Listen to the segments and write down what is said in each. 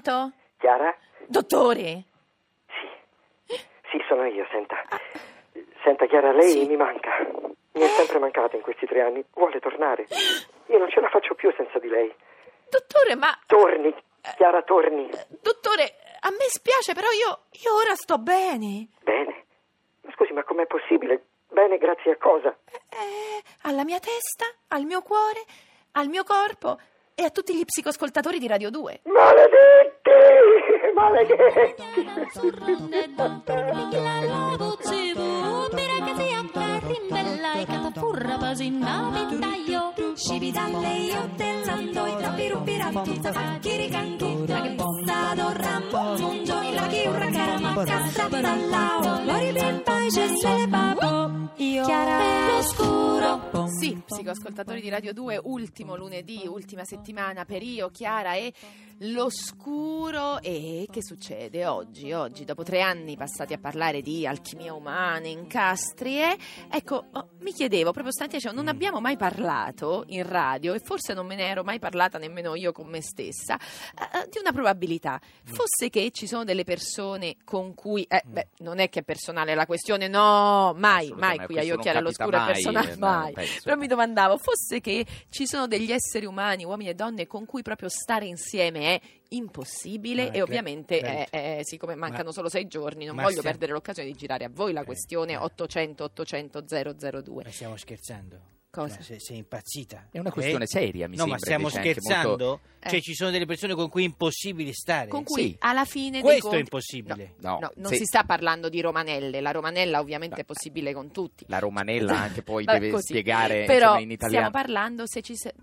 Pronto? Chiara? Dottore? Sì, sono io, senta. Senta, Chiara, lei Sì. mi manca. Mi è sempre mancata in questi tre anni. Vuole tornare? Io non ce la faccio più senza di lei. Dottore, ma... Torni, Chiara, torni. Dottore, a me spiace, però io, io ora sto bene. Bene. Ma scusi, ma com'è possibile? Bene, grazie a cosa? Eh, alla mia testa, al mio cuore, al mio corpo e a tutti gli psicoscoltatori di Radio 2. Maledetti! Maledetti! La la buzibu, pira che si apre rimbella e cata furra pasinna ventaio. Scivi dalle io dell'ando e trappi rupira tutta facchiri canchi. La che possa dorrammo, mungioni la Lori bimba e cessele babo. Io per l'oscuro. Sì, psicoscoltatori di Radio 2, ultimo lunedì, ultima settimana per io, Chiara e l'oscuro. E che succede oggi? Oggi, dopo tre anni passati a parlare di alchimia umana, incastri, eh, ecco, oh, mi chiedevo proprio stamattina, cioè, non abbiamo mai parlato in radio, e forse non me ne ero mai parlata nemmeno io con me stessa, eh, di una probabilità. Fosse che ci sono delle persone con cui, eh, beh, non è che è personale la questione, no, mai, mai qui a questo io, non Chiara, capita l'oscuro è personale, eh, no, mai. penso. Però mi domandavo, fosse che ci sono degli esseri umani, uomini e donne, con cui proprio stare insieme è impossibile Ma e ovviamente, credo. eh, eh, siccome mancano Ma- solo sei giorni, non voglio stiamo- perdere l'occasione di girare a voi la Eh, questione eh. 800 800 002. Ma stiamo scherzando? Cosa? Cioè, sei, sei impazzita? È una Eh? questione seria, mi no, sembra. ma stiamo scherzando? molto- Cioè, Eh. ci sono delle persone con cui è impossibile stare. Con cui Sì. alla fine dei Questo è conti- impossibile. No, No, no, non se- si sta parlando di romanelle, la romanella ovviamente è possibile con tutti. La romanella anche poi deve così. spiegare Però insomma, in italiano. stiamo parlando se ci se-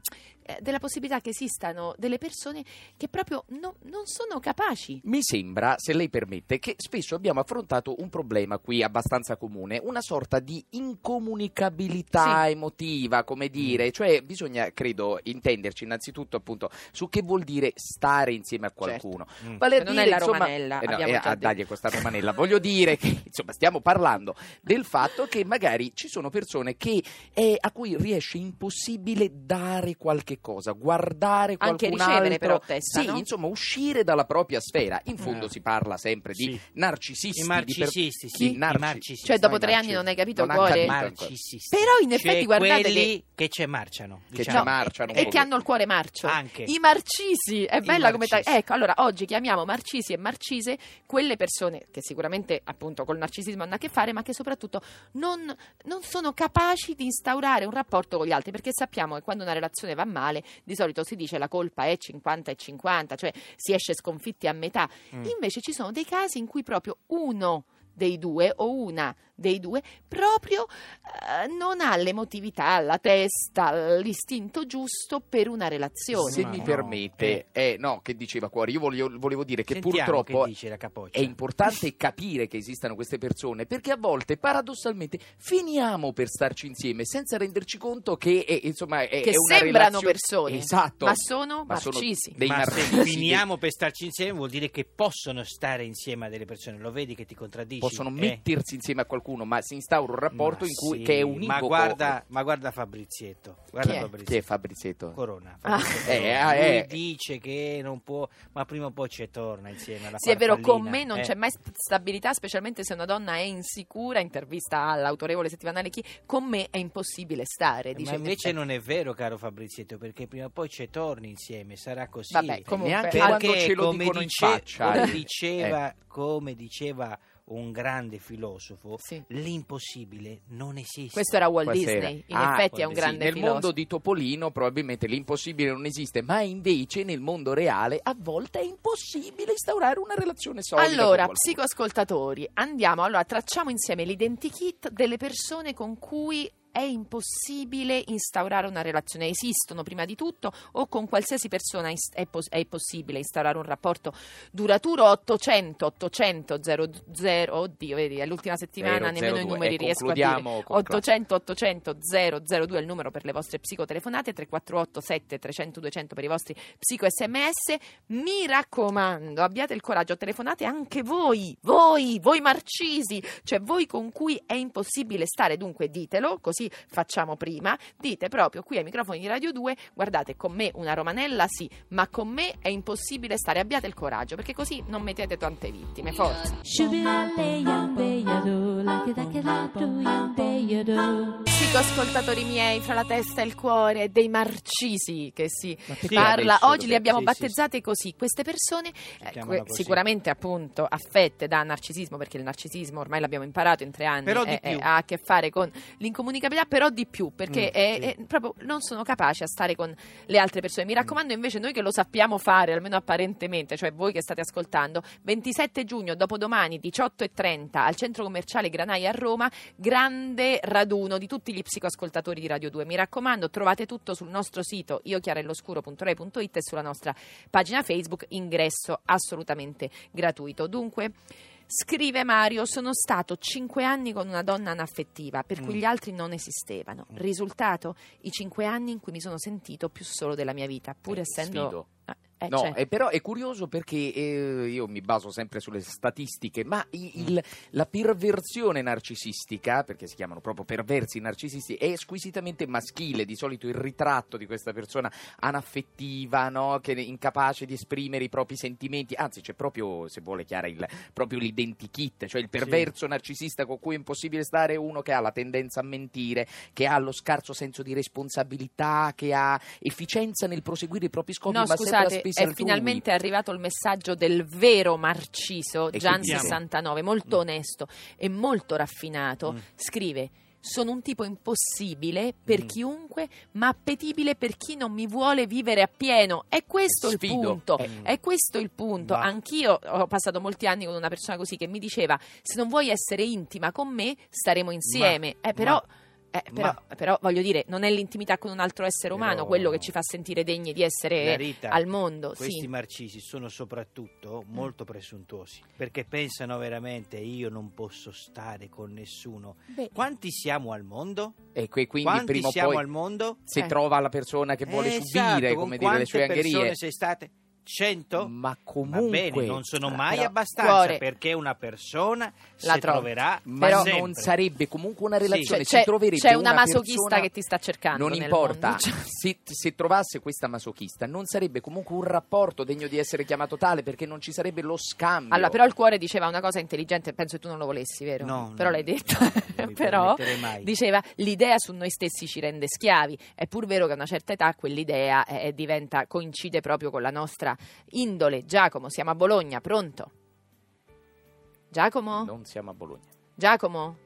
eh, della possibilità che esistano delle persone che proprio no- non sono capaci. Mi sembra, se lei permette, che spesso abbiamo affrontato un problema qui abbastanza comune, una sorta di incomunicabilità emotiva, come dire, cioè bisogna, credo, intenderci innanzitutto appunto su che vuol dire stare insieme a qualcuno. Mm. Vale a Non dire, è la insomma- romanella, eh no, abbiamo eh, già ah, dagli questa romanella. Voglio dire che insomma stiamo parlando del fatto che magari ci sono persone che, eh, a cui riesce impossibile dare qualche cosa, guardare Anche qualcun ricevere, altro. però, testa, Sì, no? insomma, uscire dalla propria sfera. In fondo Eh. si parla sempre di Sì. narcisisti. I di per- sì, Chi? i Narci- marcisisti. Cioè, dopo No, tre anni non hai capito Non cuore? marcisisti. Però in effetti Cioè, guardate quelli che ci marciano. Che diciamo. ci marciano un e po' che di- hanno il cuore marcio. Anche. I marcisi, è bella come ta-. Ecco, allora oggi chiamiamo marcisi e marcise quelle persone che sicuramente appunto col narcisismo hanno a che fare, ma che soprattutto non, non sono capaci di instaurare un rapporto con gli altri, perché sappiamo che quando una relazione va male, di solito si dice la colpa è 50 e 50, cioè si esce sconfitti a metà. Mm. Invece ci sono dei casi in cui proprio uno dei due o una dei due proprio eh, non ha l'emotività, la testa, l'istinto giusto per una relazione. Se Ma mi no, permette, eh, no, che diceva Cuore, io voglio- volevo dire che Sentiamo purtroppo che è importante capire che esistano queste persone perché a volte paradossalmente finiamo per starci insieme senza renderci conto che eh, insomma è, che è una sembrano relazione- persone, esatto ma sono Ma sono marcisi. dei Ma se narcisi, finiamo per starci insieme vuol dire che possono stare insieme a delle persone. Lo vedi che ti contraddici? possono Eh. mettersi insieme a qualcuno ma si instaura un rapporto Ma in cui sì, che è Ma univoco guarda, ma guarda Fabrizietto. Guarda Chi è? Fabrizietto. chi è Fabrizietto? Corona. Ah. Fabrizio Eh, Corona. ah, Lui eh. dice che non può, ma prima o poi ci torna insieme alla Sì, è vero, con me non Eh. c'è mai st- stabilità, specialmente se una donna è insicura, intervista all'autorevole settimanale chi, con me è impossibile stare. Dice Ma in invece non è vero, caro Fabrizietto, perché prima o poi ci torni insieme, sarà così. Vabbè, comunque, quando ce lo come dicono in dice- faccia, come eh. diceva, come diceva un grande filosofo, Sì. l'impossibile non esiste. Questo era Walt Questa era. Disney, in Ah, effetti è un Walt Disney. grande nel filosofo. mondo di Topolino probabilmente l'impossibile non esiste, ma invece nel mondo reale a volte è impossibile instaurare una relazione solida. Allora, psicoascoltatori, andiamo, allora tracciamo insieme l'identikit delle persone con cui è impossibile instaurare una relazione. Esistono prima di tutto o con qualsiasi persona è, pos- è possibile instaurare un rapporto duraturo? 800 800 00 oddio vedi è l'ultima settimana Vero, nemmeno 02. i numeri E riesco a dire. concludiamo con 800 800 002 è il numero per le vostre psicotelefonate 348 7 300 200 per i vostri psico sms mi raccomando abbiate il coraggio telefonate anche voi voi voi marcisi cioè voi con cui è impossibile stare. Dunque ditelo così facciamo prima dite proprio qui ai microfoni di Radio 2 guardate con me una romanella sì ma con me è impossibile stare abbiate il coraggio perché così non mettete tante vittime forza Psicoascoltatori miei, fra la testa e il cuore, dei marcisi che si perché parla. adesso Oggi li abbiamo sì, sì, battezzate così. Queste persone, eh, que- così. sicuramente appunto affette da narcisismo, perché il narcisismo ormai l'abbiamo imparato in tre anni, Però di è- è- più. ha a che fare con l'incomunicabilità, però di più, perché Mm, è- sì. è proprio non sono capaci a stare con le altre persone. Mi raccomando invece noi che lo sappiamo fare, almeno apparentemente, cioè voi che state ascoltando, 27 giugno, dopodomani, 18.30, al centro commerciale Granai a Roma, grande raduno di tutti gli psicoascoltatori di Radio 2. Mi raccomando, trovate tutto sul nostro sito iochiarelloscuro.rai.it e sulla nostra pagina Facebook, ingresso assolutamente gratuito. Dunque, Scrive Mario, sono stato cinque anni con una donna anaffettiva, per cui Mm. gli altri non esistevano. Risultato? I cinque anni in cui mi sono sentito più solo della mia vita, pur Eh, essendo... sfido. Eh, No, cioè, eh, però è curioso perché eh, io mi baso sempre sulle statistiche, ma il- la perversione narcisistica, perché si chiamano proprio perversi narcisisti, è squisitamente maschile. Di solito il ritratto di questa persona anaffettiva, no? che è incapace di esprimere i propri sentimenti, anzi c'è proprio, se vuole Chiara, il, proprio l'identikit, cioè il perverso narcisista con cui è impossibile stare, uno che ha la tendenza a mentire, che ha lo scarso senso di responsabilità, che ha efficienza nel proseguire i propri scopi, No, ma scusate, è altrui. finalmente arrivato il messaggio del vero Marciso, E Gian chiudiamo. 69, molto onesto e molto raffinato. Mm. Scrive: Sono un tipo impossibile per Mm. chiunque, ma appetibile per chi non mi vuole vivere appieno. È questo il Sfido. punto. Eh. È questo il punto. Ma- Anch'io ho passato molti anni con una persona così che mi diceva: Se non vuoi essere intima con me, staremo insieme. eh, però. Eh, però, però, voglio dire, non è l'intimità con un altro essere umano Però- quello che ci fa sentire degni di essere Rita, al mondo. Questi sì. marcisi sono soprattutto molto presuntuosi perché pensano veramente io non posso stare con nessuno. Beh, Quanti siamo al mondo? E que- quindi Quanti prima o siamo poi al mondo? se Eh. trova la persona che vuole Eh, subire, esatto, dire, le sue quante persone angherie. sei state? 100? Ma Va comunque bene, non sono mai però- abbastanza Cuore. perché una persona La si trovi. troverà ma sempre. non sarebbe comunque una Sì. relazione, c'è, si troverebbe c'è una, masochista persona- che ti sta cercando. Non importa. Cioè, se, se trovasse questa masochista non sarebbe comunque un rapporto degno di essere chiamato tale perché non ci sarebbe lo scambio. Allora, però il cuore diceva una cosa intelligente, penso che tu non lo volessi, vero? No, però no. l'hai detto. Mi però diceva l'idea su noi stessi ci rende schiavi. È pur vero che a una certa età quell'idea eh, diventa, coincide proprio con la nostra indole. Giacomo, siamo a Bologna, pronto? Giacomo? Non siamo a Bologna. Giacomo?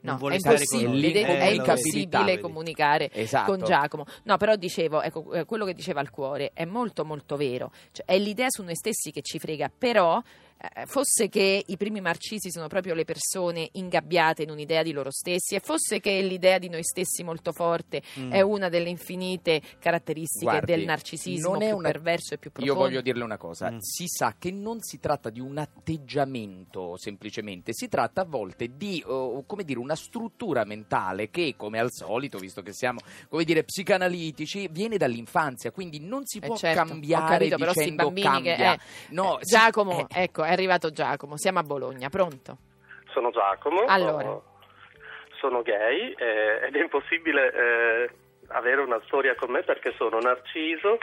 Non No, vuole è impossibile, è Eh, impossibile comunicare Esatto. con Giacomo. No, però dicevo, ecco, eh, quello che diceva il cuore è molto molto vero. Cioè, è l'idea su noi stessi che ci frega, però fosse che i primi marcisi sono proprio le persone ingabbiate in un'idea di loro stessi e fosse che l'idea di noi stessi molto forte Mm. è una delle infinite caratteristiche Guardi, del narcisismo non è più una- perverso e più Io profondo. voglio dirle una cosa, Mm. si sa che non si tratta di un atteggiamento semplicemente, si tratta a volte di oh, come dire, una struttura mentale che come al solito, visto che siamo come dire, psicanalitici, viene dall'infanzia, quindi non si Eh, può certo, ho cambiare capito, però dicendo bambini che- cambia. eh, No, Eh, si- Giacomo, eh, ecco, è arrivato Giacomo, siamo a Bologna, pronto? Sono Giacomo, Allora. sono gay eh, ed è impossibile eh, avere una storia con me perché sono narciso,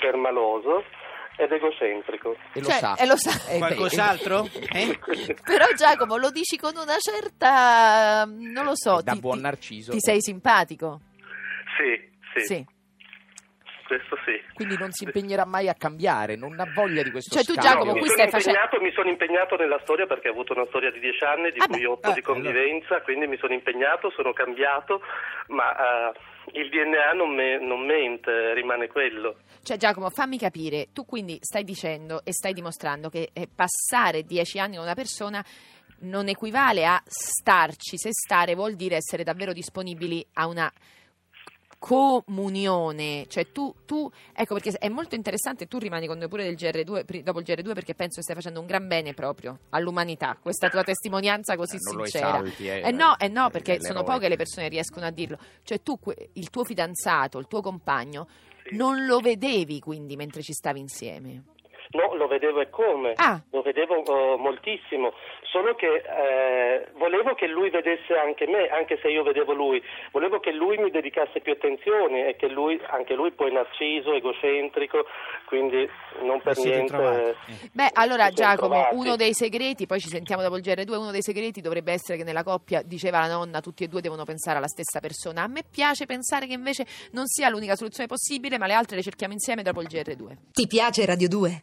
permaloso ed egocentrico. e lo Cioè, sa. e lo sa. Eh, Qualcos'altro? Eh? Però Giacomo lo dici con una certa, non lo so, da ti, buon narciso. ti sei simpatico? Sì, sì, Sì. Questo sì. Quindi non si impegnerà mai a cambiare, non ha voglia di questo Cioè, tu, scambio. Giacomo, mi, qui sono stai facendo- impegnato, mi sono impegnato nella storia perché ho avuto una storia di dieci anni, di Ah cui beh, otto eh, di convivenza, quindi mi sono impegnato, sono cambiato, ma eh, il DNA non, me- non mente, rimane quello. Cioè Giacomo, fammi capire, tu quindi stai dicendo e stai dimostrando che eh, passare dieci anni con una persona non equivale a starci. Se stare vuol dire essere davvero disponibili a una comunione, cioè tu, tu, ecco perché è molto interessante, tu rimani con noi pure del GR2, pri- dopo il GR2 perché penso che stai facendo un gran bene proprio all'umanità, questa tua testimonianza così Eh, non sincera. esalti, eh, Eh no, eh no, eh, perché sono poche le persone che riescono a dirlo, cioè tu, il tuo fidanzato, il tuo compagno, Sì. non lo vedevi quindi mentre ci stavi insieme? No, lo vedevo e come. Ah. Lo vedevo eh, moltissimo, solo che eh, volevo che lui vedesse anche me, anche se io vedevo lui. Volevo che lui mi dedicasse più attenzione e che lui, anche lui poi narciso, egocentrico, quindi non per niente... eh, Beh, allora Giacomo, trovati. uno dei segreti, poi ci sentiamo dopo il GR2, uno dei segreti dovrebbe essere che nella coppia, diceva la nonna, tutti e due devono pensare alla stessa persona. A me piace pensare che invece non sia l'unica soluzione possibile, ma le altre le cerchiamo insieme dopo il GR2. Ti piace Radio 2?